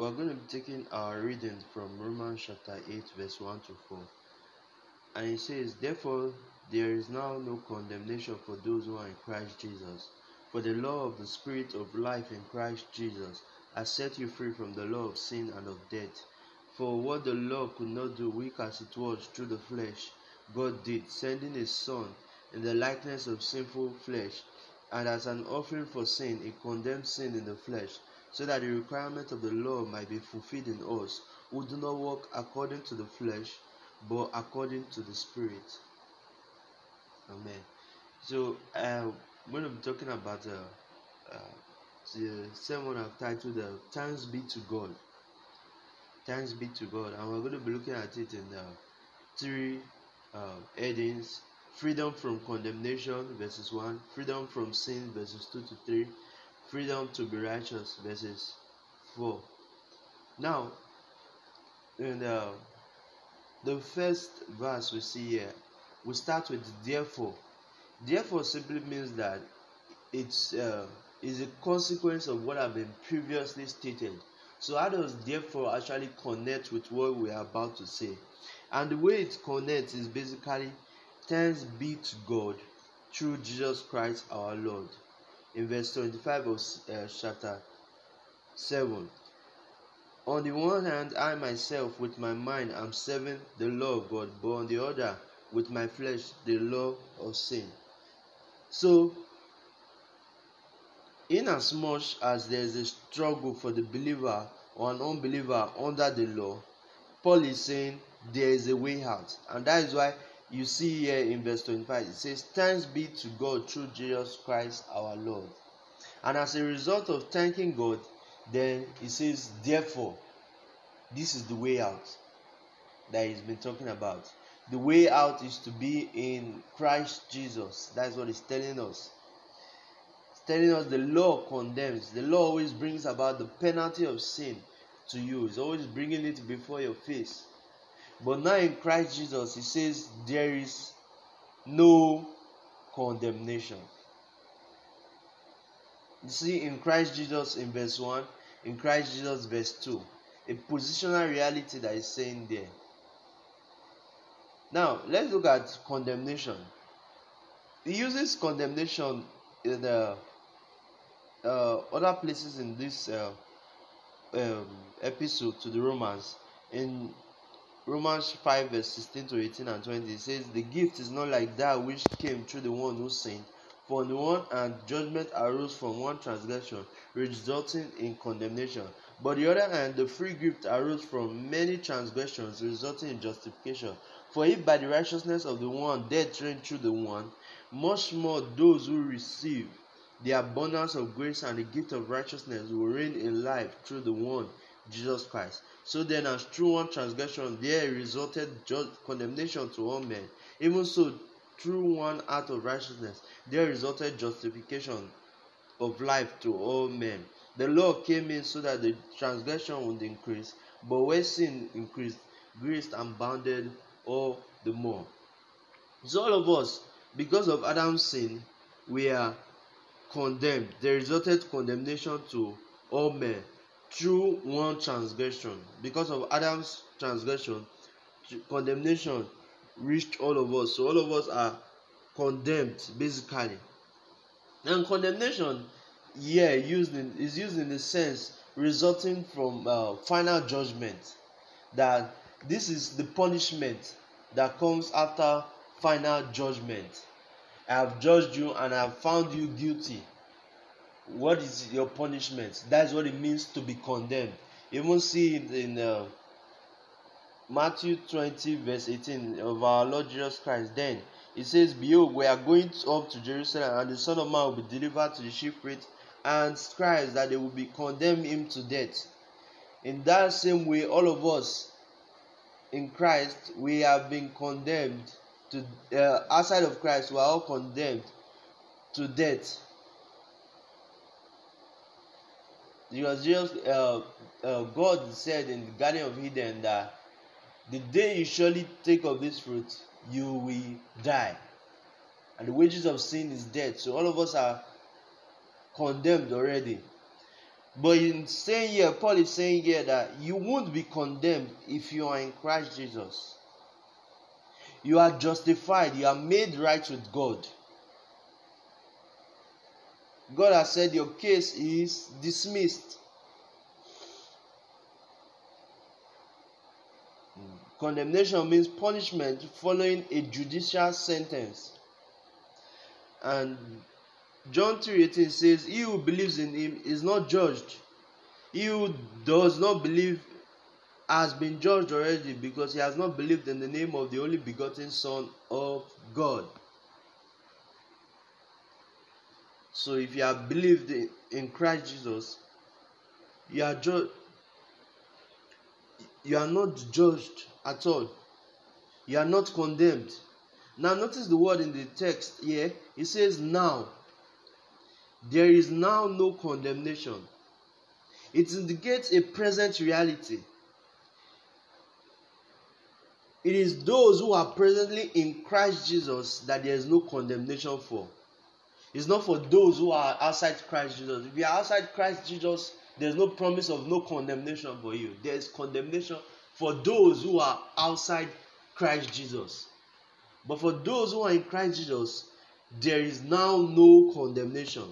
we're going to be taking our reading from Romans chapter 8, verse 1 to 4. And it says, Therefore, there is now no condemnation for those who are in Christ Jesus. For the law of the Spirit of life in Christ Jesus has set you free from the law of sin and of death. For what the law could not do, weak as it was through the flesh, God did, sending His Son in the likeness of sinful flesh, and as an offering for sin, He condemned sin in the flesh, so that the requirement of the law might be fulfilled in us, who do not walk according to the flesh, but according to the Spirit. Amen. So, uh, we're going to be talking about uh, uh, the sermon I've titled uh, Thanks Be to God. Thanks be to God. And we're going to be looking at it in uh, three uh, headings freedom from condemnation, verses 1, freedom from sin, verses 2 to 3, freedom to be righteous, verses 4. Now, in the, the first verse we see here, we start with therefore. Therefore simply means that it's uh, is a consequence of what I've been previously stated. So how does therefore actually connect with what we are about to say? And the way it connects is basically thanks be to God through Jesus Christ our Lord. In verse 25 of uh, chapter 7. On the one hand, I myself with my mind am serving the law of God, but on the other, with my flesh, the law of sin. So, inasmuch as there is a struggle for the believer or an unbeliever under the law, Paul is saying there is a way out. And that is why you see here in verse 25 it says, Thanks be to God through Jesus Christ our Lord. And as a result of thanking God, then it says, Therefore, this is the way out that he's been talking about. The way out is to be in Christ Jesus. That's what he's telling us telling us the law condemns. The law always brings about the penalty of sin to you. It's always bringing it before your face. But now in Christ Jesus, he says there is no condemnation. You see, in Christ Jesus in verse 1, in Christ Jesus verse 2, a positional reality that is saying there. Now, let's look at condemnation. He uses condemnation in the uh, other places in this uh, um, to the Romans. In Romans 5, verse 16 to 18 and 20, it says, The gift is not like that which came through the one who sinned. For the one hand, judgment arose from one transgression, resulting in condemnation. But the other hand, the free gift arose from many transgressions, resulting in justification. For if by the righteousness of the one death reigned through the one, much more those who receive the abundance of grace and the gift of righteousness will reign in life through the one, Jesus Christ. So then, as through one transgression there resulted condemnation to all men, even so, through one act of righteousness there resulted justification of life to all men. The law came in so that the transgression would increase, but where sin increased, grace abounded all the more. So, all of us, because of Adam's sin, we are condemned. There resulted condemnation to all men through one transgression. Because of Adam's transgression, condemnation reached all of us. So all of us are condemned basically. And condemnation yeah, used in, is used in the sense resulting from uh, final judgment. That this is the punishment that comes after final judgment. I have judged you and I have found you guilty. What is your punishment? That's what it means to be condemned. Even see it in uh, Matthew 20, verse 18 of our Lord Jesus Christ. Then it says, Behold, we are going up to Jerusalem, and the Son of Man will be delivered to the priests and scribes, that they will be condemn him to death. In that same way, all of us in Christ, we have been condemned to uh, outside of Christ, we are all condemned to death. Because Jesus, uh, uh, God said in the Garden of Eden that the day you surely take of this fruit, you will die. And the wages of sin is death. So all of us are condemned already. But in saying here, Paul is saying here that you won't be condemned if you are in Christ Jesus. You are justified, you are made right with God. God has said your case is dismissed. Condemnation means punishment following a judicial sentence. And John 3:18 says, He who believes in him is not judged. He who does not believe has been judged already because he has not believed in the name of the only begotten Son of God. So if you have believed in Christ Jesus, you are ju- you are not judged at all. You are not condemned. Now notice the word in the text here. It says now. There is now no condemnation. It indicates a present reality. It is those who are presently in Christ Jesus that there is no condemnation for. It's not for those who are outside Christ Jesus. If you are outside Christ Jesus, there's no promise of no condemnation for you. There is condemnation for those who are outside Christ Jesus. But for those who are in Christ Jesus, there is now no condemnation.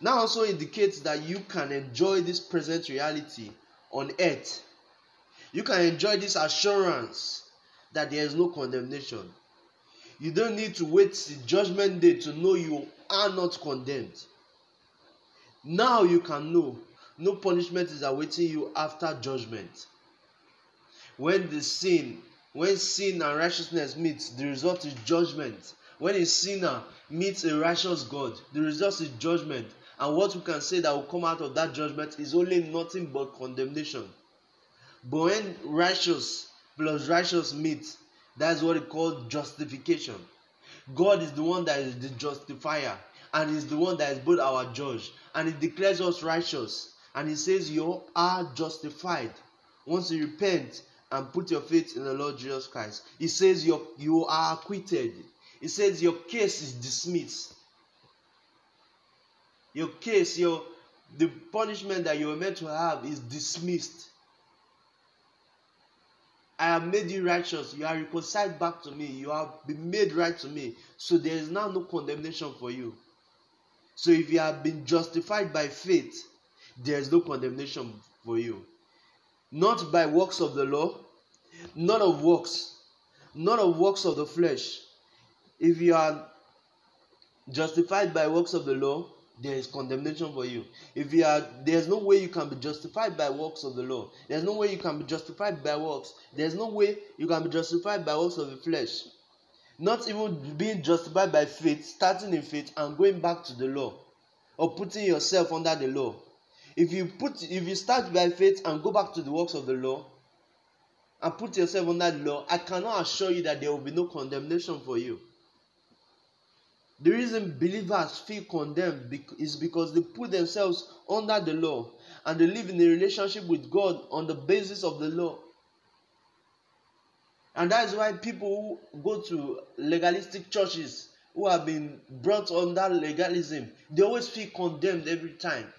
Now also indicates that you can enjoy this present reality on earth. You can enjoy this assurance that there is no condemnation. You don't need to wait the judgment day to know you are not condemned. Now you can know no punishment is awaiting you after judgment. When the sin, when sin and righteousness meet, the result is judgment. When a sinner meets a righteous God, the result is judgment. And what we can say that will come out of that judgment is only nothing but condemnation. But when righteous plus righteous meet, that's what it called justification. God is the one that is the justifier, and is the one that is both our judge, and He declares us righteous, and He says you are justified once you repent and put your faith in the Lord Jesus Christ. He says you you are acquitted. He says your case is dismissed. Your case, your the punishment that you were meant to have is dismissed. I have made you righteous. You are reconciled back to me. You have been made right to me. So there is now no condemnation for you. So if you have been justified by faith, there is no condemnation for you. Not by works of the law, not of works, not of works of the flesh. If you are justified by works of the law, there is condemnation for you. If you are, there's no way you can be justified by works of the law. There's no way you can be justified by works. There's no way you can be justified by works of the flesh. Not even being justified by faith, starting in faith and going back to the law, or putting yourself under the law. If you put, if you start by faith and go back to the works of the law, and put yourself under the law, I cannot assure you that there will be no condemnation for you. The reason believers feel condemned is because they put themselves under the law and they live in a relationship with God on the basis of the law. And that is why people who go to legalistic churches who have been brought under legalism, they always feel condemned every time.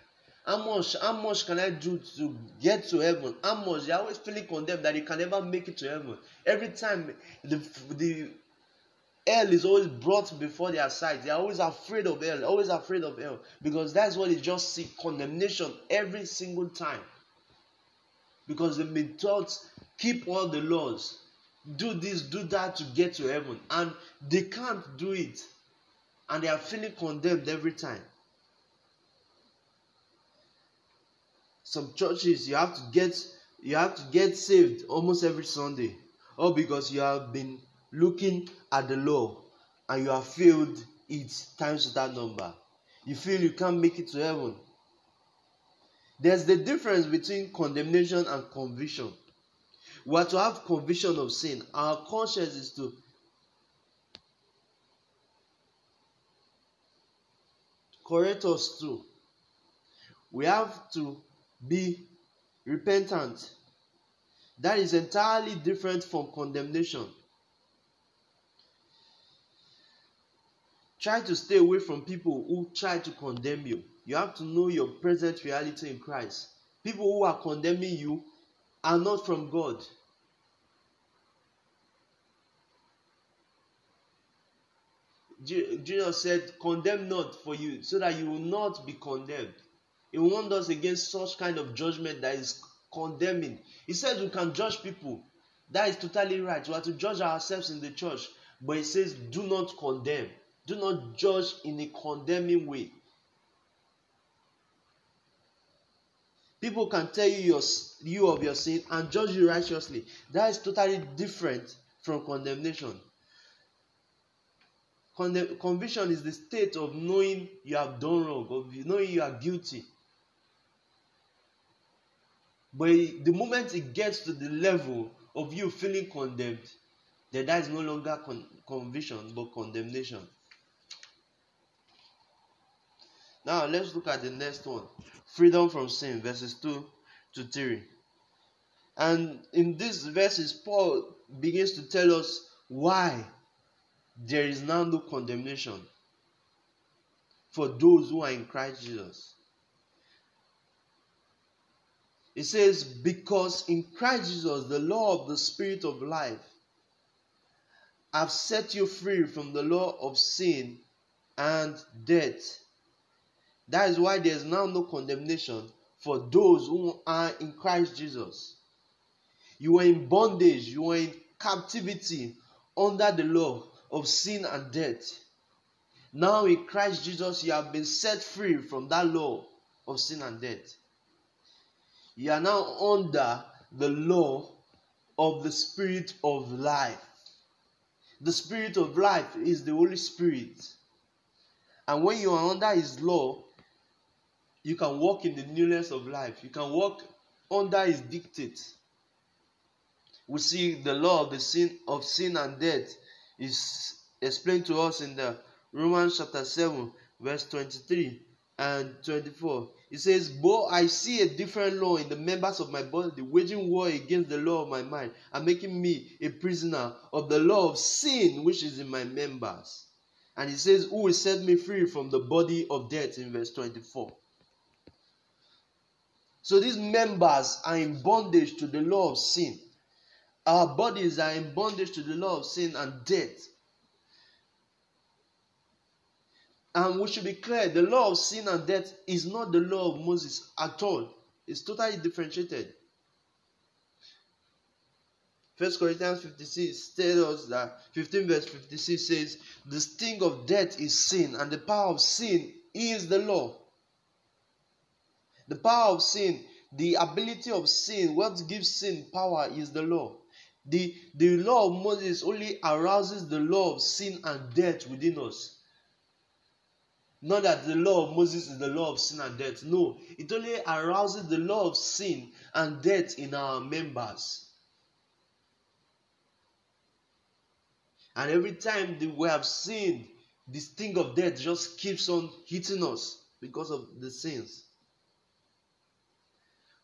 How much, how much can I do to get to heaven? How much? They're always feeling condemned that they can never make it to heaven. Every time the, the hell is always brought before their sight. They are always afraid of hell, always afraid of hell, because that's what they just see condemnation every single time. Because they've been taught, keep all the laws, do this, do that to get to heaven, and they can't do it, and they are feeling condemned every time. Some churches you have to get you have to get saved almost every Sunday, all because you have been looking at the law and you have failed it times that number. You feel you can't make it to heaven. There's the difference between condemnation and conviction. We are to have conviction of sin. Our conscience is to correct us too. We have to be repentant. That is entirely different from condemnation. Try to stay away from people who try to condemn you. You have to know your present reality in Christ. People who are condemning you are not from God. Jesus said, Condemn not for you, so that you will not be condemned. He warned us against such kind of judgment that is condemning. He says we can judge people. That is totally right. We have to judge ourselves in the church. But he says, do not condemn. Do not judge in a condemning way. People can tell you your you of your sin and judge you righteously. That is totally different from condemnation. Condemn, conviction is the state of knowing you have done wrong, of knowing you are guilty. But the moment it gets to the level of you feeling condemned, then that is no longer con- conviction but condemnation. Now let's look at the next one freedom from sin, verses 2 to 3. And in these verses, Paul begins to tell us why there is now no condemnation for those who are in Christ Jesus. It says, Because in Christ Jesus, the law of the Spirit of life, have set you free from the law of sin and death. That is why there is now no condemnation for those who are in Christ Jesus. You were in bondage, you were in captivity under the law of sin and death. Now in Christ Jesus, you have been set free from that law of sin and death. You are now under the law of the Spirit of life. The Spirit of life is the Holy Spirit. And when you are under His law, you can walk in the newness of life. You can walk under His dictate. We see the law of the sin of sin and death is explained to us in the Romans chapter 7, verse 23 and 24. It says, But I see a different law in the members of my body, waging war against the law of my mind, and making me a prisoner of the law of sin which is in my members. And he says, Who will set me free from the body of death in verse 24. So these members are in bondage to the law of sin. Our bodies are in bondage to the law of sin and death. And we should be clear the law of sin and death is not the law of Moses at all, it's totally differentiated. First Corinthians 56 tells us that 15 verse 56 says, The sting of death is sin, and the power of sin is the law. The power of sin, the ability of sin, what gives sin power is the law. The, the law of Moses only arouses the law of sin and death within us. Not that the law of Moses is the law of sin and death. No, it only arouses the law of sin and death in our members. And every time we have sinned, the sting of death just keeps on hitting us because of the sins.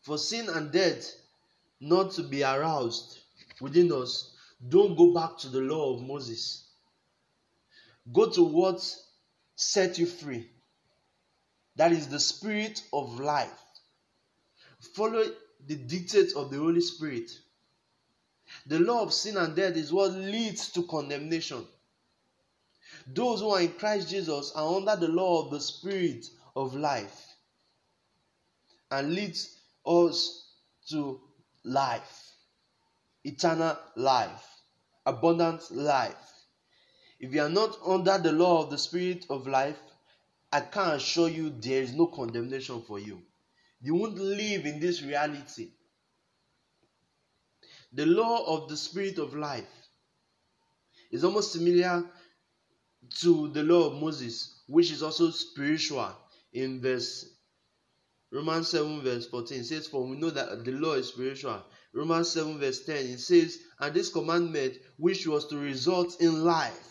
For sin and death not to be aroused within us, don't go back to the law of Moses. Go to what set you free. That is the spirit of life. Follow the dictates of the Holy Spirit. The law of sin and death is what leads to condemnation. Those who are in Christ Jesus are under the law of the Spirit of life and leads us to life, eternal life, abundant life. If you are not under the law of the Spirit of life, I can assure you there is no condemnation for you. You won't live in this reality. The law of the Spirit of life is almost similar to the law of Moses, which is also spiritual in verse Romans 7 verse 14 says, For we know that the law is spiritual. Romans 7 verse 10 it says, And this commandment which was to result in life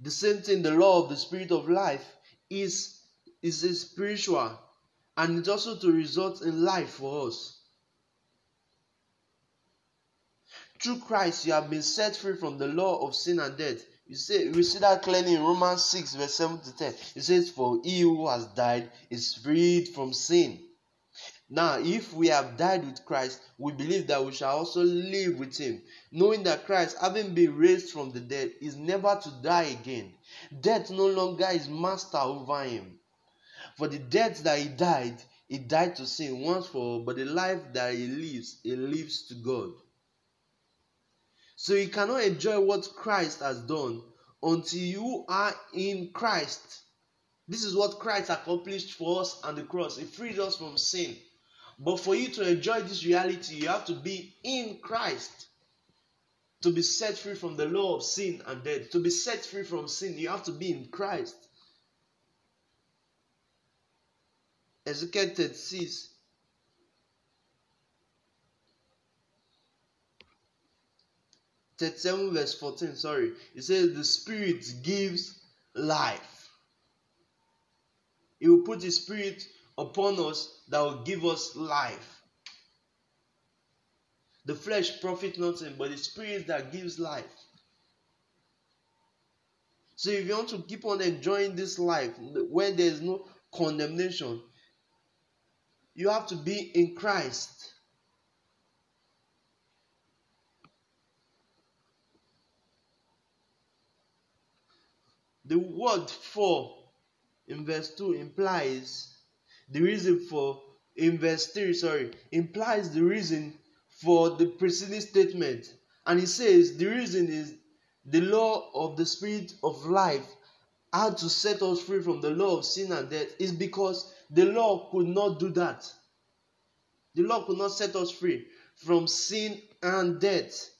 the same thing, the law of the spirit of life is, is spiritual and it's also to result in life for us. Through Christ, you have been set free from the law of sin and death. You say we see that clearly in Romans 6, verse 7 to 10. It says, For he who has died is freed from sin. Now, if we have died with Christ, we believe that we shall also live with him, knowing that Christ, having been raised from the dead, is never to die again. Death no longer is master over him. For the death that he died, he died to sin once for all, but the life that he lives, he lives to God. So you cannot enjoy what Christ has done until you are in Christ. This is what Christ accomplished for us on the cross. He freed us from sin. But for you to enjoy this reality, you have to be in Christ. To be set free from the law of sin and death. To be set free from sin, you have to be in Christ. Ezekiel 36 37 verse 14 sorry. It says the spirit gives life. He will put his spirit upon us that will give us life. The flesh profit nothing but the spirit that gives life. So if you want to keep on enjoying this life when there is no condemnation you have to be in christ The word for in verse 2 implies the reason for in verse 3 sorry implies the reason for the preceding statement. And he says the reason is the law of the spirit of life had to set us free from the law of sin and death is because the law could not do that. The law could not set us free from sin and death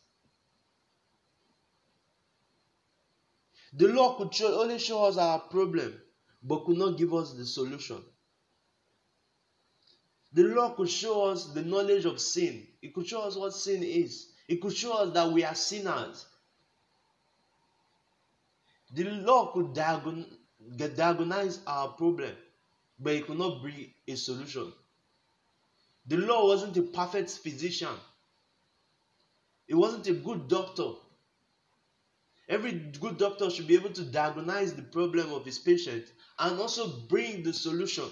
The law could show, only show us our problem, but could not give us the solution. The law could show us the knowledge of sin. It could show us what sin is. It could show us that we are sinners. The law could diagon- diagnose our problem, but it could not bring a solution. The law wasn't a perfect physician. It wasn't a good doctor. Every good doctor should be able to diagnose the problem of his patient and also bring the solution.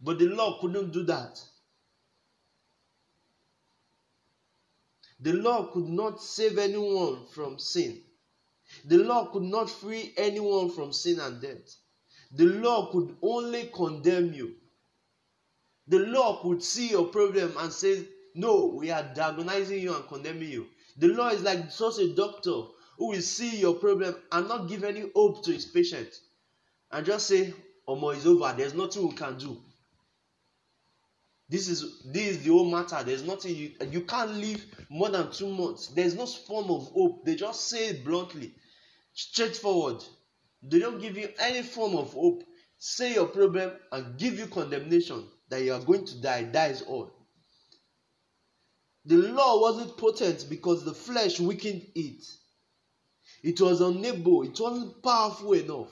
But the law couldn't do that. The law could not save anyone from sin. The law could not free anyone from sin and death. The law could only condemn you. The law could see your problem and say, No, we are diagnosing you and condemning you. The law is like such a doctor who will see your problem and not give any hope to his patient and just say, Omo is over, there's nothing we can do. This is this is the whole matter. There's nothing you you can't live more than two months. There's no form of hope. They just say it bluntly, straightforward. They don't give you any form of hope. Say your problem and give you condemnation that you are going to die. That is all. The law wasn't potent because the flesh weakened it. It was unable, it wasn't powerful enough.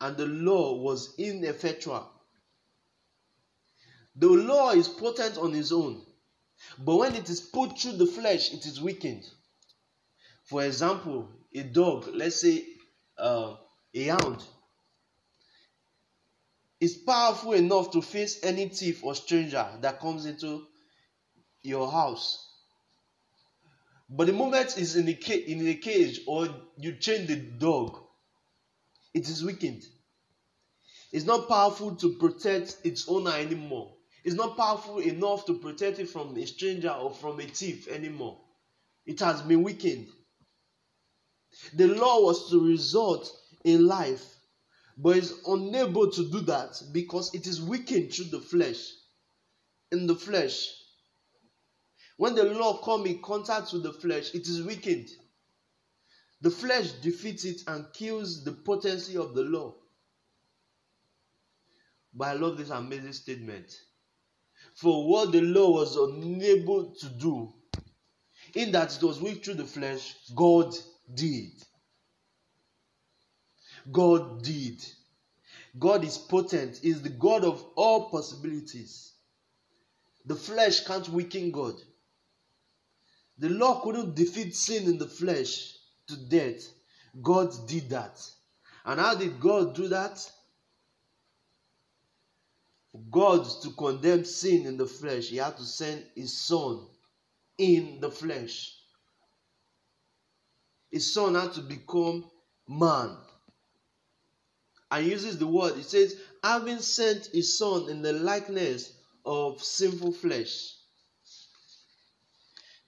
And the law was ineffectual. The law is potent on its own, but when it is put through the flesh, it is weakened. For example, a dog, let's say uh, a hound, is powerful enough to face any thief or stranger that comes into your house. But the moment it's in the cage, in the cage or you chain the dog, it is weakened. It's not powerful to protect its owner anymore. It's not powerful enough to protect it from a stranger or from a thief anymore. It has been weakened. The law was to result in life, but is unable to do that because it is weakened through the flesh. In the flesh, when the law come in contact with the flesh, it is weakened. The flesh defeats it and kills the potency of the law. But I love this amazing statement. For what the law was unable to do, in that it was weak through the flesh, God did. God did. God is potent, is the God of all possibilities. The flesh can't weaken God. The law couldn't defeat sin in the flesh. to death, God did that. And how did God do that? God, to condemn sin in the flesh, He had to send His Son in the flesh. His Son had to become man. And uses the word, it says, having sent His Son in the likeness of sinful flesh.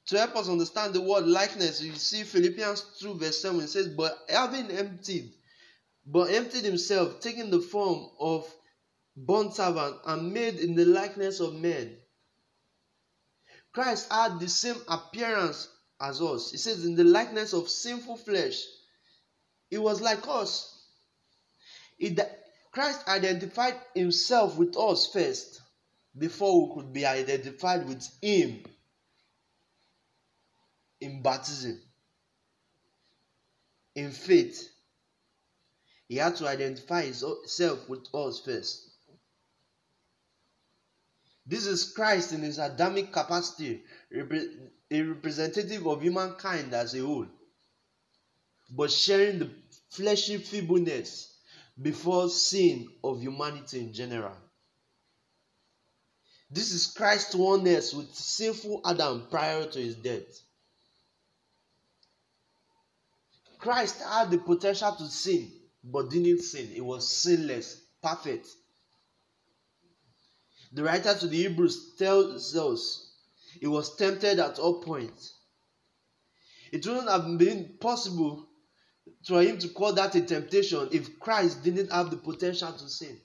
To help us understand the word likeness, you see Philippians 2, verse 7 it says, But having emptied, but emptied himself, taking the form of bond servant and made in the likeness of men. Christ had the same appearance as us. He says, in the likeness of sinful flesh. He was like us. Christ identified himself with us first before we could be identified with him in baptism, in faith. He had to identify himself with us first. This is Christ in his Adamic capacity, a representative of humankind as a whole, but sharing the fleshy feebleness before sin of humanity in general. This is Christ's oneness with sinful Adam prior to his death. Christ had the potential to sin, but didn't sin. He was sinless, perfect. The writer to the Hebrews tells us he was tempted at all points. It wouldn't have been possible for him to call that a temptation if Christ didn't have the potential to sin.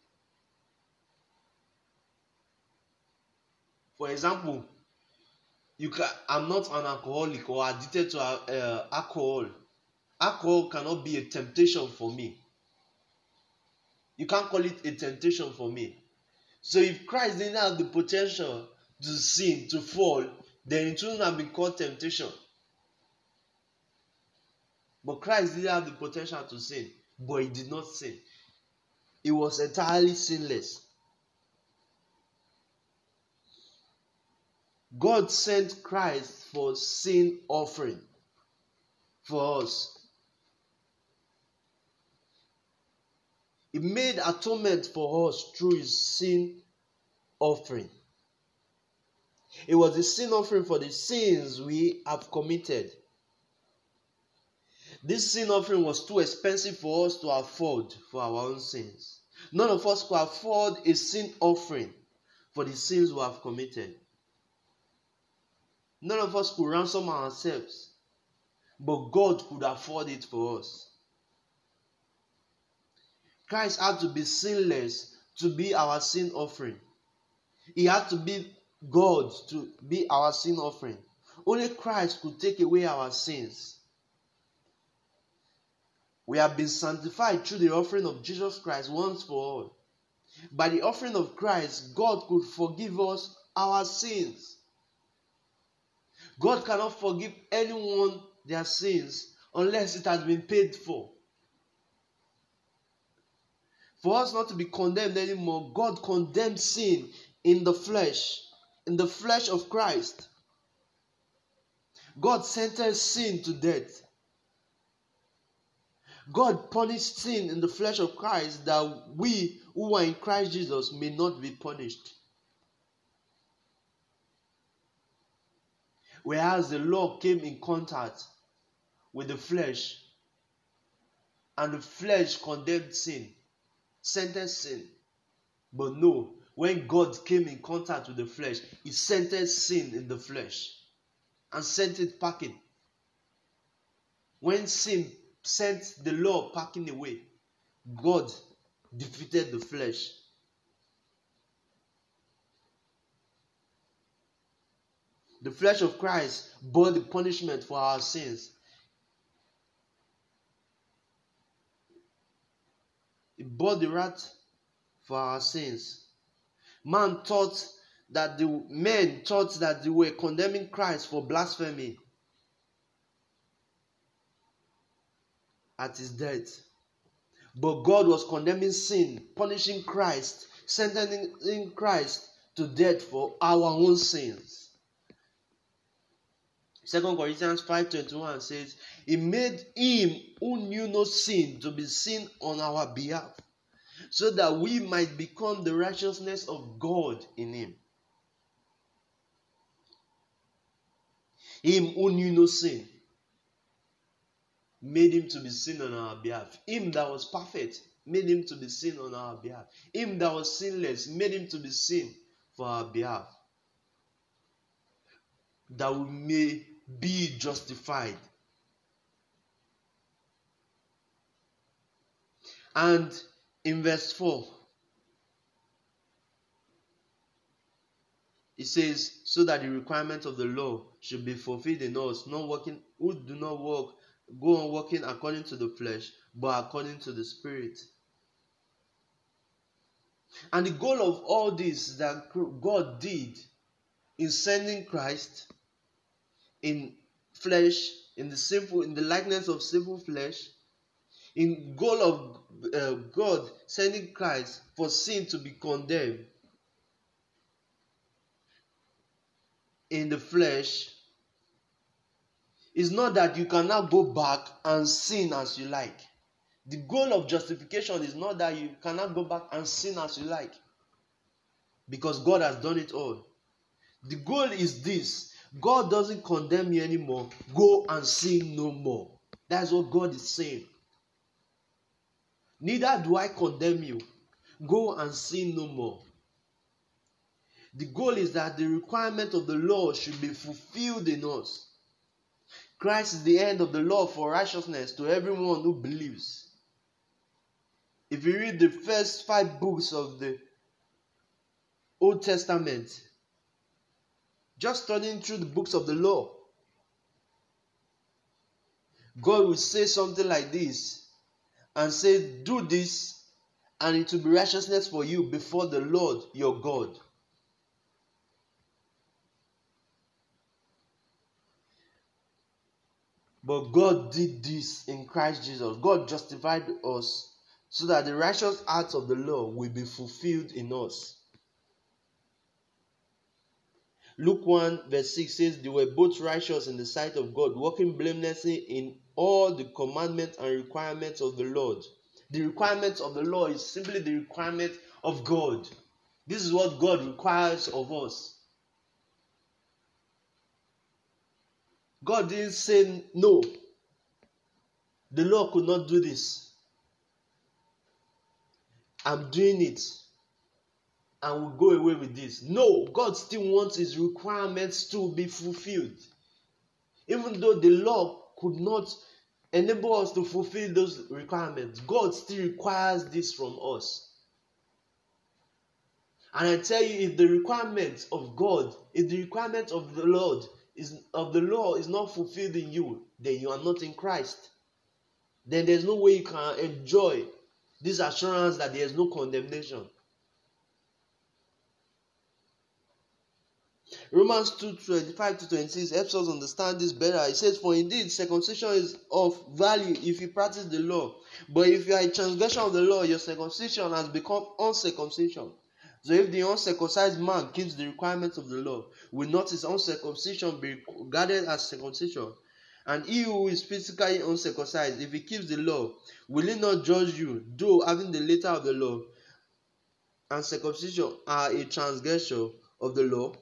For example, you can, I'm not an alcoholic or addicted to uh, alcohol. Alcohol cannot be a temptation for me. You can't call it a temptation for me. So if Christ didn't have the potential to sin, to fall, then it wouldn't have been called temptation. But Christ didn't have the potential to sin, but he did not sin. He was entirely sinless. God sent Christ for sin offering for us. He made atonement for us through his sin offering. It was the sin offering for the sins we have committed. This sin offering was too expensive for us to afford for our own sins. None of us could afford a sin offering for the sins we have committed. None of us could ransom ourselves, but God could afford it for us. Christ had to be sinless to be our sin offering. He had to be God to be our sin offering. Only Christ could take away our sins. We have been sanctified through the offering of Jesus Christ once for all. By the offering of Christ, God could forgive us our sins. God cannot forgive anyone their sins unless it has been paid for. For us not to be condemned anymore, God condemned sin in the flesh, in the flesh of Christ. God sentenced sin to death. God punished sin in the flesh of Christ that we who are in Christ Jesus may not be punished. Whereas the law came in contact with the flesh, and the flesh condemned sin sentenced sin. But no, when God came in contact with the flesh, He sentenced sin in the flesh and sent it packing. When sin sent the law packing away, God defeated the flesh. The flesh of Christ bore the punishment for our sins bore the wrath for our sins. Man thought that the men thought that they were condemning Christ for blasphemy at his death. But God was condemning sin, punishing Christ, sentencing Christ to death for our own sins. Second Corinthians 5:21 says, He made him who knew no sin to be sin on our behalf, so that we might become the righteousness of God in him. Him who knew no sin made him to be sin on our behalf. Him that was perfect made him to be sin on our behalf. Him that was sinless made him to be sin for our behalf. That we may be justified. And in verse 4, it says, So that the requirement of the law should be fulfilled in us, not working who do not work, go on working according to the flesh, but according to the spirit. And the goal of all this that God did in sending Christ in flesh, in the simple, in the likeness of simple flesh, in goal of uh, God sending Christ for sin to be condemned in the flesh is not that you cannot go back and sin as you like. The goal of justification is not that you cannot go back and sin as you like because God has done it all. The goal is this God doesn't condemn you anymore. Go and sin no more. That's what God is saying. Neither do I condemn you. Go and sin no more. The goal is that the requirement of the law should be fulfilled in us. Christ is the end of the law for righteousness to everyone who believes. If you read the first five books of the Old Testament, just studying through the books of the law, God will say something like this and say, Do this, and it will be righteousness for you before the Lord your God. But God did this in Christ Jesus. God justified us so that the righteous acts of the law will be fulfilled in us. Luke 1 verse 6 says, They were both righteous in the sight of God, walking blamelessly in all the commandments and requirements of the Lord. The requirements of the law is simply the requirement of God. This is what God requires of us. God didn't say no. The law could not do this. I'm doing it and we'll go away with this. No, God still wants his requirements to be fulfilled. Even though the law could not enable us to fulfill those requirements, God still requires this from us. And I tell you, if the requirement of God, if the requirement of the Lord is of the law is not fulfilled in you, then you are not in Christ. Then there's no way you can enjoy this assurance that there is no condemnation. Romans 2 25 to 26 helps us understand this better. It says, For indeed, circumcision is of value if you practice the law. But if you are a transgression of the law, your circumcision has become uncircumcision. So if the uncircumcised man keeps the requirements of the law, will not his uncircumcision be regarded as circumcision? And he who is physically uncircumcised, if he keeps the law, will he not judge you, though having the letter of the law and circumcision are a transgression of the law?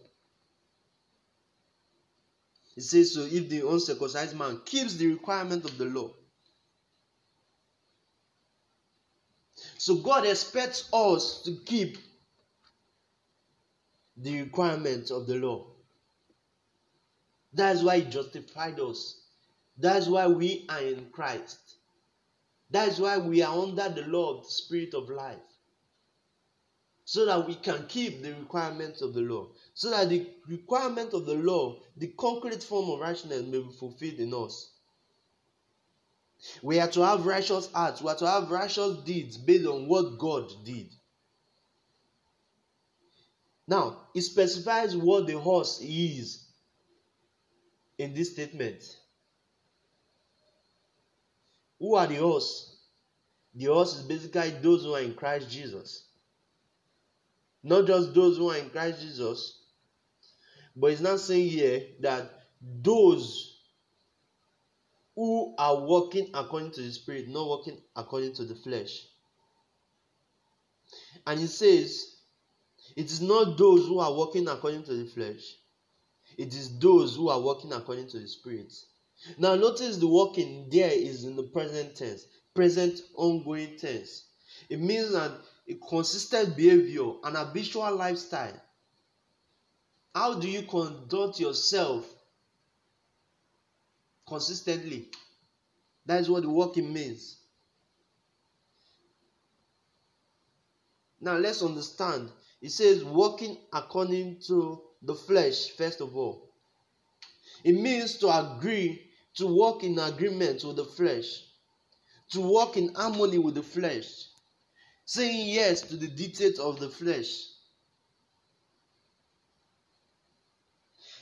It says so if the uncircumcised man keeps the requirement of the law. So God expects us to keep the requirements of the law. That's why He justified us. That's why we are in Christ. That's why we are under the law of the Spirit of life. So that we can keep the requirements of the law. So that the requirement of the law, the concrete form of righteousness, may be fulfilled in us. We are to have righteous acts. We are to have righteous deeds based on what God did. Now, it specifies what the horse is in this statement. Who are the horse? The horse is basically those who are in Christ Jesus. Not just those who are in Christ Jesus, but it's not saying here that those who are walking according to the spirit, not walking according to the flesh. And he says, it is not those who are walking according to the flesh, it is those who are walking according to the spirit. Now, notice the walking there is in the present tense, present ongoing tense. It means that a consistent behavior, an habitual lifestyle. How do you conduct yourself consistently? That is what the walking means. Now let's understand. It says walking according to the flesh, first of all. It means to agree, to walk in agreement with the flesh, to walk in harmony with the flesh, saying yes to the dictates of the flesh.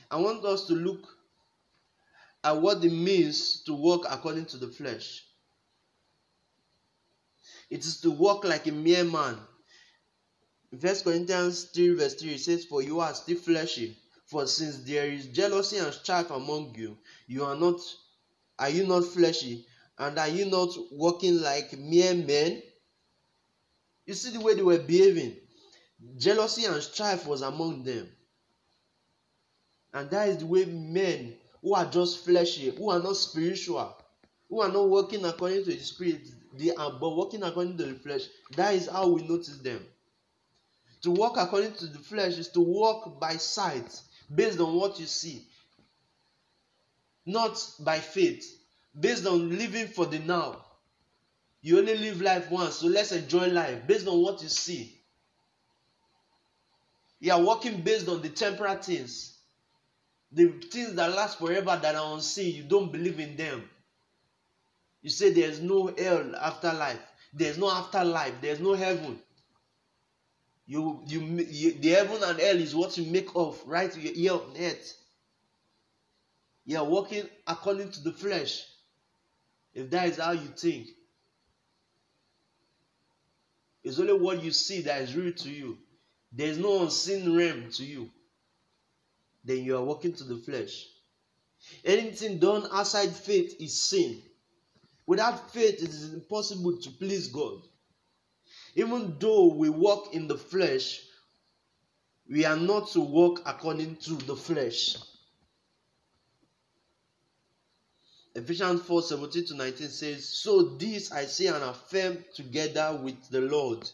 I want us to look at what it means to walk according to the flesh. It is to walk like a mere man. First Corinthians 3 verse 3 it says, For you are still fleshy, for since there is jealousy and strife among you, you are not are you not fleshy? And are you not walking like mere men? You see the way they were behaving. Jealousy and strife was among them. And that is the way men who are just fleshy, who are not spiritual, who are not working according to the spirit, they are but working according to the flesh. That is how we notice them. To walk according to the flesh is to walk by sight, based on what you see, not by faith, based on living for the now. You only live life once, so let's enjoy life based on what you see. You are walking based on the temporal things the things that last forever that are unseen, you don't believe in them. You say there's no hell after life, there's no afterlife, there's no heaven. You, you, you, the heaven and hell is what you make of right here on earth. You are walking according to the flesh. If that is how you think, it's only what you see that is real to you. There is no unseen realm to you then you are walking to the flesh. Anything done outside faith is sin. Without faith, it is impossible to please God. Even though we walk in the flesh, we are not to walk according to the flesh. Ephesians 4 17 to 19 says, So this I say and affirm together with the Lord.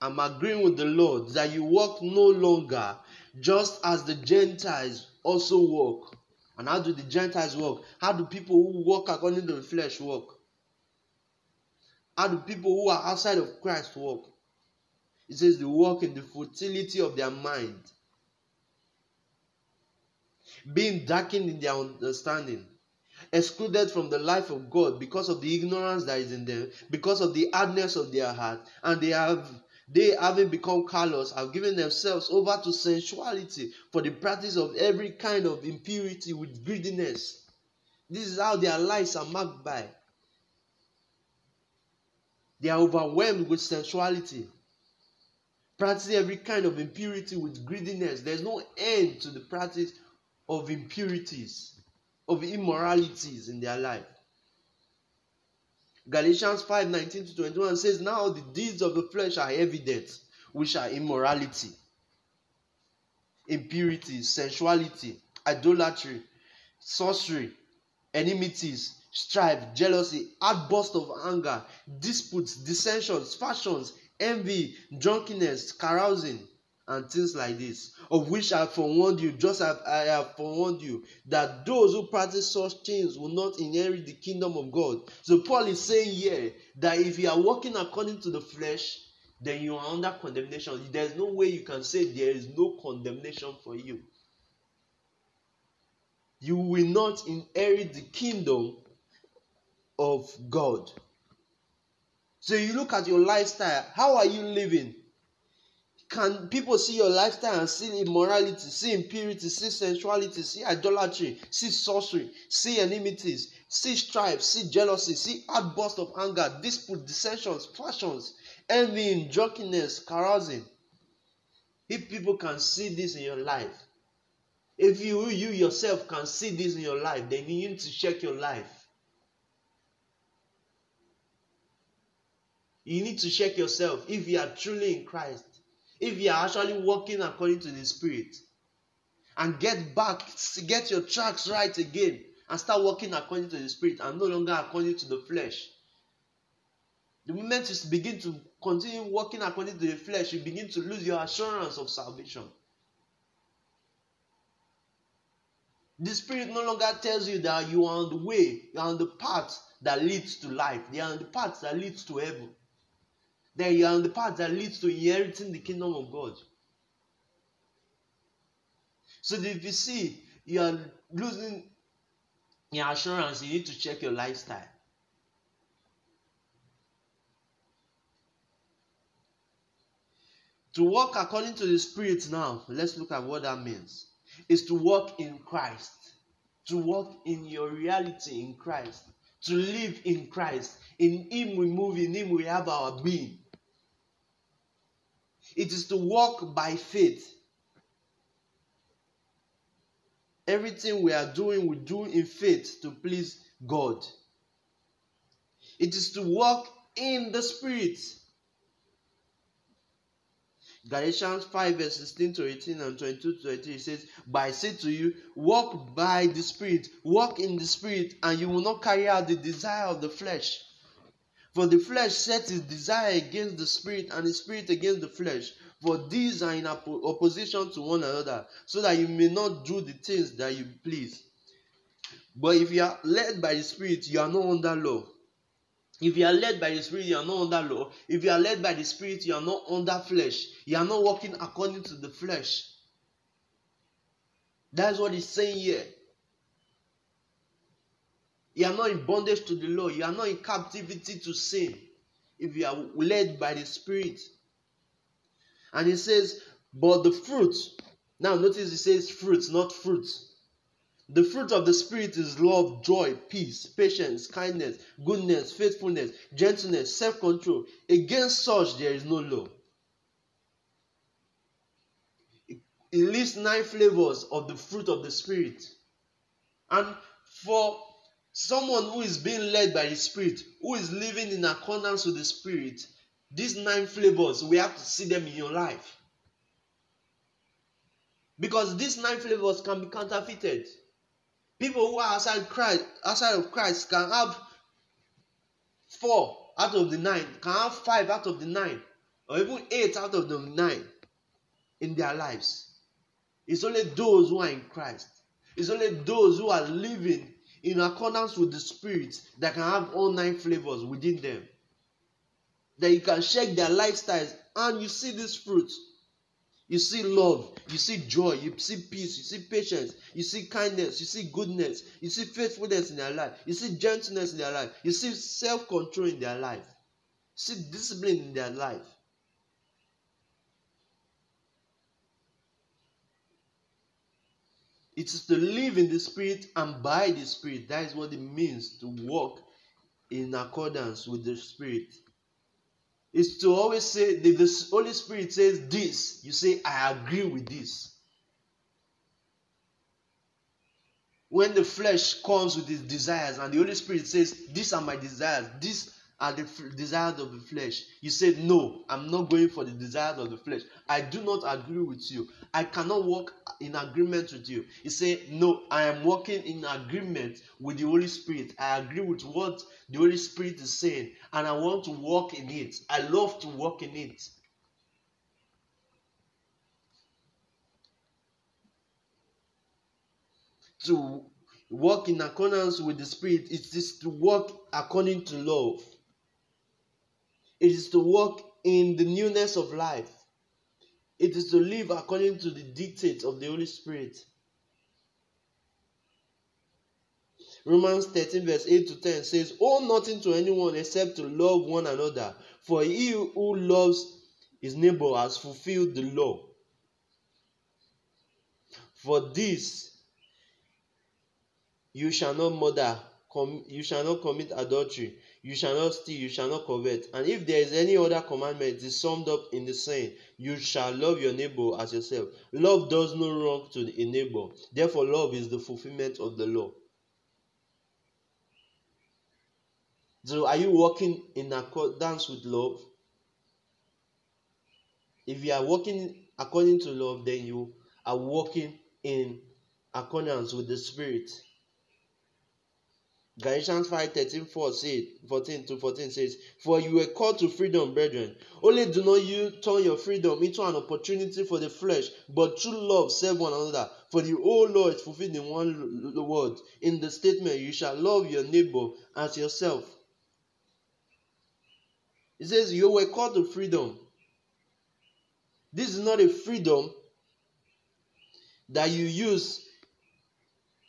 I'm agreeing with the Lord that you walk no longer just as the Gentiles also walk. And how do the Gentiles walk? How do people who walk according to the flesh walk? How do people who are outside of Christ walk? It says they walk in the futility of their mind, being darkened in their understanding, excluded from the life of God because of the ignorance that is in them, because of the hardness of their heart, and they have they, having become callous, have given themselves over to sensuality for the practice of every kind of impurity with greediness. This is how their lives are marked by. They are overwhelmed with sensuality, practicing every kind of impurity with greediness. There's no end to the practice of impurities, of immoralities in their life. Galatians 5 19 to 21 says, Now the deeds of the flesh are evident, which are immorality, impurity, sensuality, idolatry, sorcery, enmities, strife, jealousy, outburst of anger, disputes, dissensions, fashions, envy, drunkenness, carousing and things like this, of which I forewarned you, just as I have forewarned you, that those who practice such things will not inherit the kingdom of God. So Paul is saying here that if you are walking according to the flesh, then you are under condemnation. There's no way you can say there is no condemnation for you. You will not inherit the kingdom of God. So you look at your lifestyle. How are you living? Can people see your lifestyle and see immorality, see impurity, see sensuality, see idolatry, see sorcery, see enmities, see strife, see jealousy, see outburst of anger, dispute, dissensions, passions, envying, drunkenness, carousing? If people can see this in your life, If you you yourself can see this in your life, then you need to check your life. You need to check yourself if you are truly in Christ, if you are actually walking according to the Spirit, and get back, get your tracks right again, and start walking according to the Spirit and no longer according to the flesh. The moment you begin to continue walking according to the flesh, you begin to lose your assurance of salvation. The Spirit no longer tells you that you are on the way, you are on the path that leads to life, you are on the path that leads to heaven. Then you are on the path that leads to inheriting the kingdom of God. So if you see you are losing your assurance, you need to check your lifestyle. To walk according to the Spirit now, let's look at what that means. Is to walk in Christ, to walk in your reality in Christ, to live in Christ. In Him we move, in Him we have our being. It is to walk by faith. Everything we are doing, we do in faith to please God. It is to walk in the Spirit. Galatians 5, verse 16 to 18 and 22 to 23 says, But I say to you, walk by the Spirit, walk in the Spirit, and you will not carry out the desire of the flesh. For the flesh sets its desire against the Spirit, and the Spirit against the flesh. For these are in opposition to one another, so that you may not do the things that you please. But if you are led by the Spirit, you are not under law. If you are led by the Spirit, you are not under law. If you are led by the Spirit, you are not under flesh. You are not walking according to the flesh. That's what he's saying here. You are not in bondage to the law. You are not in captivity to sin. If you are led by the Spirit. And he says, but the fruit. Now notice he says fruit, not fruits. The fruit of the Spirit is love, joy, peace, patience, kindness, goodness, faithfulness, gentleness, self control. Against such there is no law. It lists nine flavors of the fruit of the Spirit. And for someone who is being led by the Spirit, who is living in accordance with the Spirit, these nine flavors, we have to see them in your life. Because these nine flavors can be counterfeited. People who are outside Christ, outside of Christ can have four out of the nine, can have five out of the nine, or even eight out of the nine in their lives. It's only those who are in Christ. It's only those who are living in accordance with the Spirit that can have all nine flavors within them. That you can check their lifestyles and you see this fruit. You see love, you see joy, you see peace, you see patience, you see kindness, you see goodness, you see faithfulness in their life, you see gentleness in their life, you see self control in their life, you see discipline in their life. It is to live in the Spirit and by the Spirit. That is what it means to walk in accordance with the Spirit is to always say, if the Holy Spirit says this, you say, I agree with this. When the flesh comes with its desires and the Holy Spirit says, These are my desires, these are the desires of the flesh. You said, No, I'm not going for the desires of the flesh. I do not agree with you. I cannot walk in agreement with you. He said, No, I am walking in agreement with the Holy Spirit. I agree with what the Holy Spirit is saying, and I want to walk in it. I love to walk in it. To walk in accordance with the Spirit, it is to walk according to love. It is to walk in the newness of life. It is to live according to the dictates of the Holy Spirit. Romans 13, verse 8 to 10 says, Owe nothing to anyone except to love one another, for he who loves his neighbor has fulfilled the law. For this, you shall not murder, com- you shall not commit adultery, you shall not steal, you shall not covet. And if there is any other commandment, it is summed up in the saying, You shall love your neighbor as yourself. Love does no wrong to a neighbor. Therefore, love is the fulfillment of the law. So, are you walking in accordance with love? If you are walking according to love, then you are walking in accordance with the Spirit. Galatians 5 13 4 say, 14 to 14 says, For you were called to freedom, brethren. Only do not you turn your freedom into an opportunity for the flesh, but through love serve one another. For the whole law is fulfilled in one word. In the statement, you shall love your neighbor as yourself. It says, You were called to freedom. This is not a freedom that you use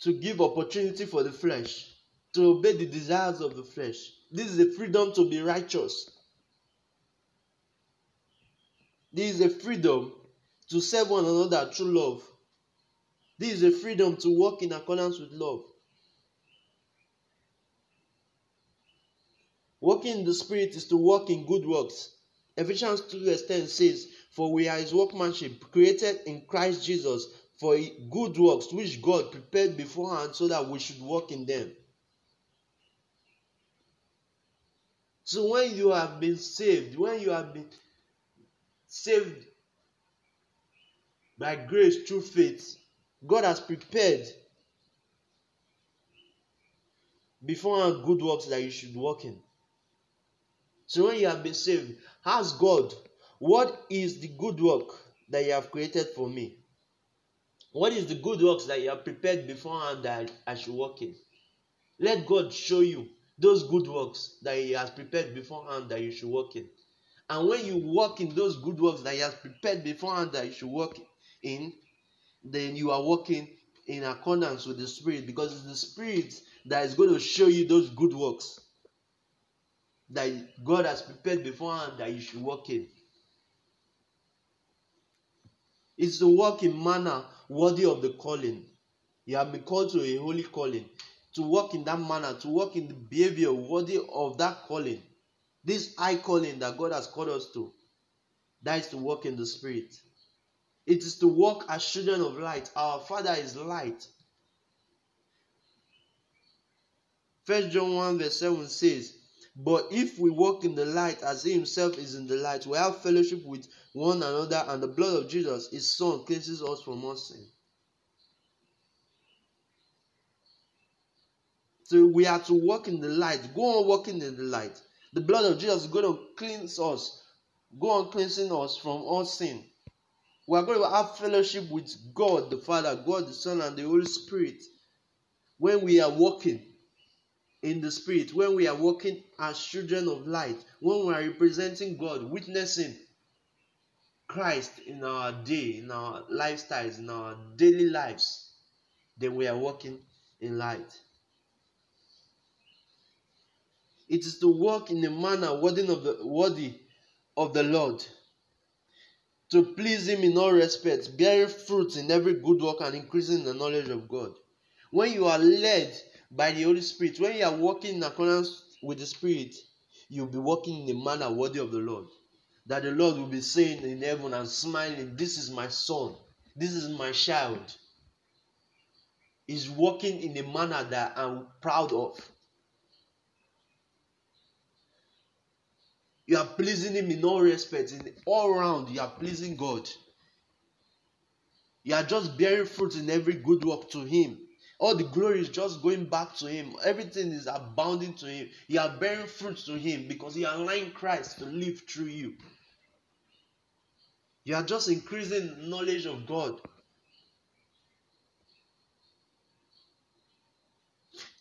to give opportunity for the flesh to obey the desires of the flesh. This is a freedom to be righteous. This is a freedom to serve one another through love. This is a freedom to walk in accordance with love. Walking in the Spirit is to walk in good works. Ephesians 2 verse 10 says, For we are his workmanship, created in Christ Jesus for good works, which God prepared beforehand so that we should walk in them. So when you have been saved, when you have been saved by grace through faith, God has prepared beforehand good works that you should walk in. So when you have been saved, ask God, what is the good work that you have created for me? What is the good works that you have prepared beforehand that I should walk in? Let God show you those good works that He has prepared beforehand that you should walk in. And when you walk in those good works that He has prepared beforehand that you should walk in, then you are walking in accordance with the Spirit because it's the Spirit that is going to show you those good works that God has prepared beforehand that you should walk in. It's to walk in manner worthy of the calling. You have been called to a holy calling to walk in that manner, to walk in the behavior worthy of that calling, this high calling that God has called us to. That is to walk in the Spirit. It is to walk as children of light. Our Father is light. First John 1 verse 7 says, But if we walk in the light as He Himself is in the light, we have fellowship with one another, and the blood of Jesus, His Son, cleanses us from all sin. So we are to walk in the light. Go on walking in the light. The blood of Jesus is going to cleanse us. Go on cleansing us from all sin. We are going to have fellowship with God the Father, God the Son, and the Holy Spirit. When we are walking in the Spirit, when we are walking as children of light, when we are representing God, witnessing Christ in our day, in our lifestyles, in our daily lives, then we are walking in light. It is to walk in a manner worthy of the, worthy of the Lord, to please Him in all respects, bearing fruit in every good work and increasing the knowledge of God. When you are led by the Holy Spirit, when you are walking in accordance with the Spirit, you'll be walking in a manner worthy of the Lord. That the Lord will be saying in heaven and smiling, This is my son, this is my child. Is walking in a manner that I'm proud of. You are pleasing Him in all respects. In all round, you are pleasing God. You are just bearing fruit in every good work to Him. All the glory is just going back to Him. Everything is abounding to Him. You are bearing fruit to Him because you are Christ to live through you. You are just increasing knowledge of God.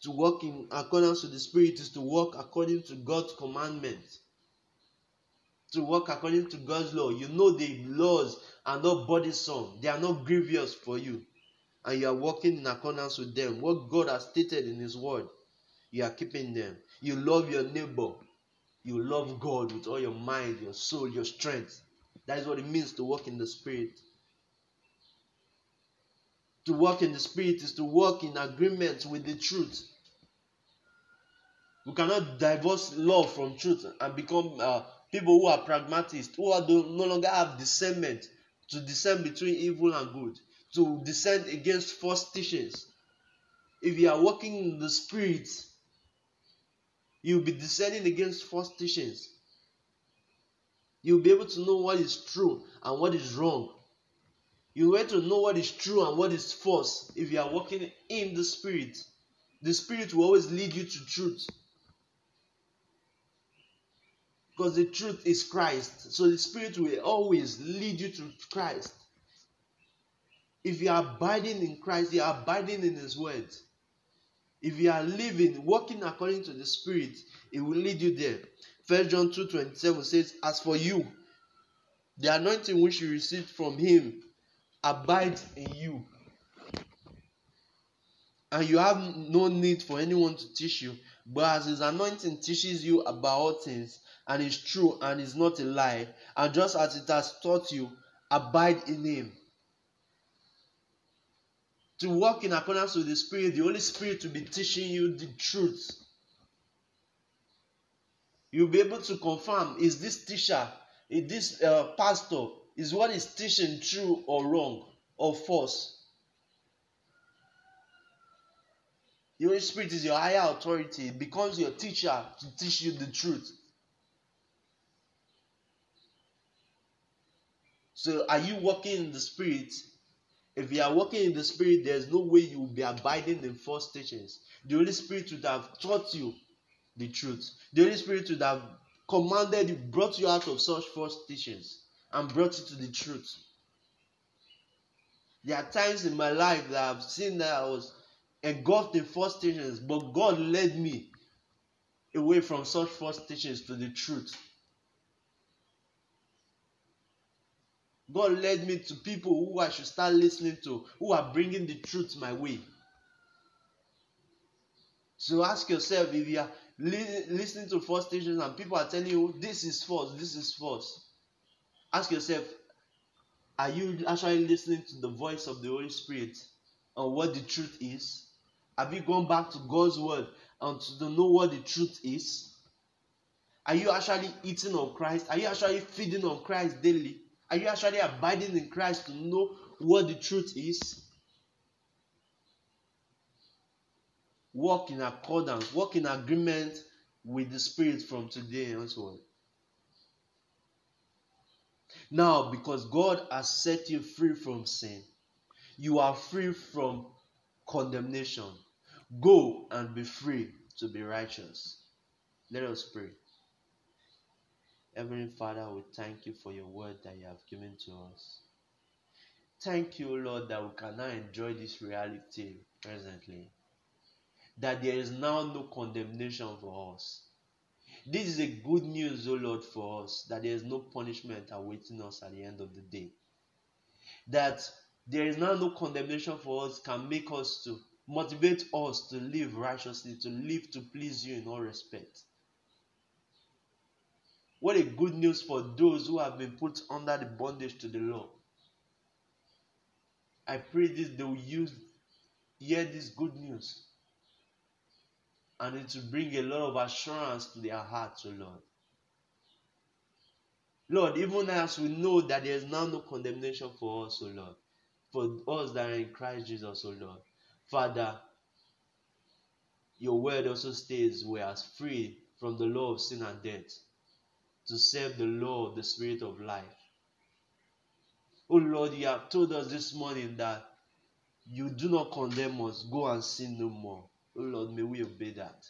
To walk in accordance to the Spirit is to walk according to God's commandments to work according to God's law. You know the laws are not burdensome, they are not grievous for you, and you are working in accordance with them. What God has stated in His word, you are keeping them. You love your neighbor, you love God with all your mind, your soul, your strength. That is what it means to walk in the Spirit. To walk in the Spirit is to walk in agreement with the truth. We cannot divorce love from truth and become uh, people who are pragmatists, who are no longer have discernment to discern between evil and good, to discern against false teachings. If you are walking in the spirit, you'll be discerning against false teachings. You'll be able to know what is true and what is wrong. You'll be able to know what is true and what is false if you are walking in the spirit. The spirit will always lead you to truth. Because the truth is Christ. So the Spirit will always lead you to Christ. If you are abiding in Christ, you are abiding in His Word. If you are living, walking according to the Spirit, it will lead you there. First John 2 27 says, As for you, the anointing which you received from Him abides in you. And you have no need for anyone to teach you, but as His anointing teaches you about all things and is true and is not a lie, and just as it has taught you, abide in Him. To walk in accordance with the Spirit, the Holy Spirit will be teaching you the truth. You'll be able to confirm is this teacher, is this uh, pastor, is what is teaching true or wrong or false? The Holy Spirit is your higher authority, it becomes your teacher to teach you the truth. So, are you walking in the Spirit? If you are walking in the Spirit, there's no way you will be abiding in false teachings. The Holy Spirit would have taught you the truth. The Holy Spirit would have commanded you, brought you out of such false teachings, and brought you to the truth. There are times in my life that I've seen that I was engulfed in false teachings, but God led me away from such false teachings to the truth. God led me to people who I should start listening to, who are bringing the truth my way. So ask yourself if you are li- listening to false teachings and people are telling you this is false, this is false. Ask yourself, are you actually listening to the voice of the Holy Spirit on what the truth is? Have you gone back to God's word and to know what the truth is? Are you actually eating on Christ? Are you actually feeding on Christ daily? Are you actually abiding in Christ to know what the truth is? Walk in accordance, walk in agreement with the Spirit from today and so on. Now, because God has set you free from sin, you are free from condemnation. Go and be free to be righteous. Let us pray. Heavenly Father, we thank you for your word that you have given to us. Thank you, Lord, that we can now enjoy this reality presently. That there is now no condemnation for us. This is a good news, O oh Lord, for us that there is no punishment awaiting us at the end of the day. That there is now no condemnation for us can make us to motivate us to live righteously, to live to please you in all respect. What a good news for those who have been put under the bondage to the law. I pray this they will use hear this good news and it will bring a lot of assurance to their hearts, O Lord. Lord, even as we know that there is now no condemnation for us, O Lord, for us that are in Christ Jesus, O Lord. Father, your word also states we are free from the law of sin and death to serve the law the Spirit of life. Oh Lord, you have told us this morning that you do not condemn us. Go and sin no more. Oh Lord, may we obey that.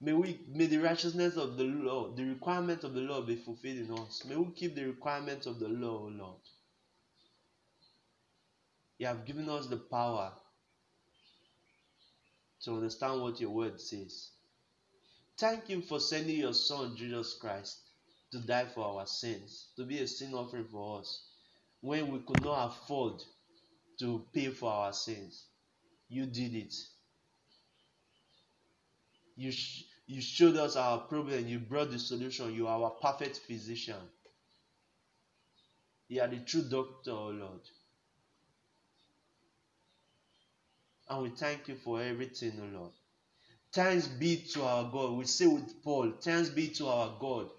May we may the righteousness of the law, the requirement of the law be fulfilled in us. May we keep the requirements of the law, O Lord. You have given us the power to understand what your word says. Thank you for sending your Son, Jesus Christ, to die for our sins, to be a sin offering for us when we could not afford to pay for our sins. You did it. You, sh- you showed us our problem. You brought the solution. You are our perfect physician. You are the true doctor, oh Lord. And we thank you for everything, oh Lord. Thanks be to our God. We say with Paul, thanks be to our God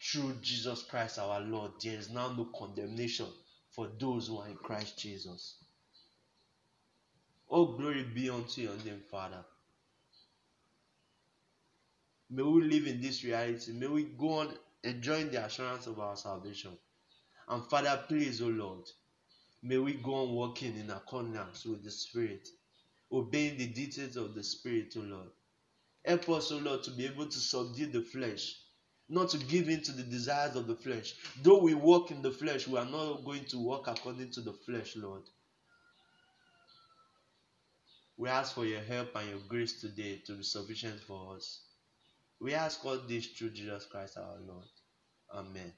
through Jesus Christ our Lord. There is now no condemnation for those who are in Christ Jesus. All glory be unto your name, Father. May we live in this reality. May we go on enjoying the assurance of our salvation. And Father, please, O Lord, may we go on walking in accordance with the Spirit, obeying the details of the Spirit, O Lord. Help us, O Lord, to be able to subdue the flesh, not to give in to the desires of the flesh. Though we walk in the flesh, we are not going to walk according to the flesh, Lord. We ask for your help and your grace today to be sufficient for us. We ask all this through Jesus Christ our Lord. Amen.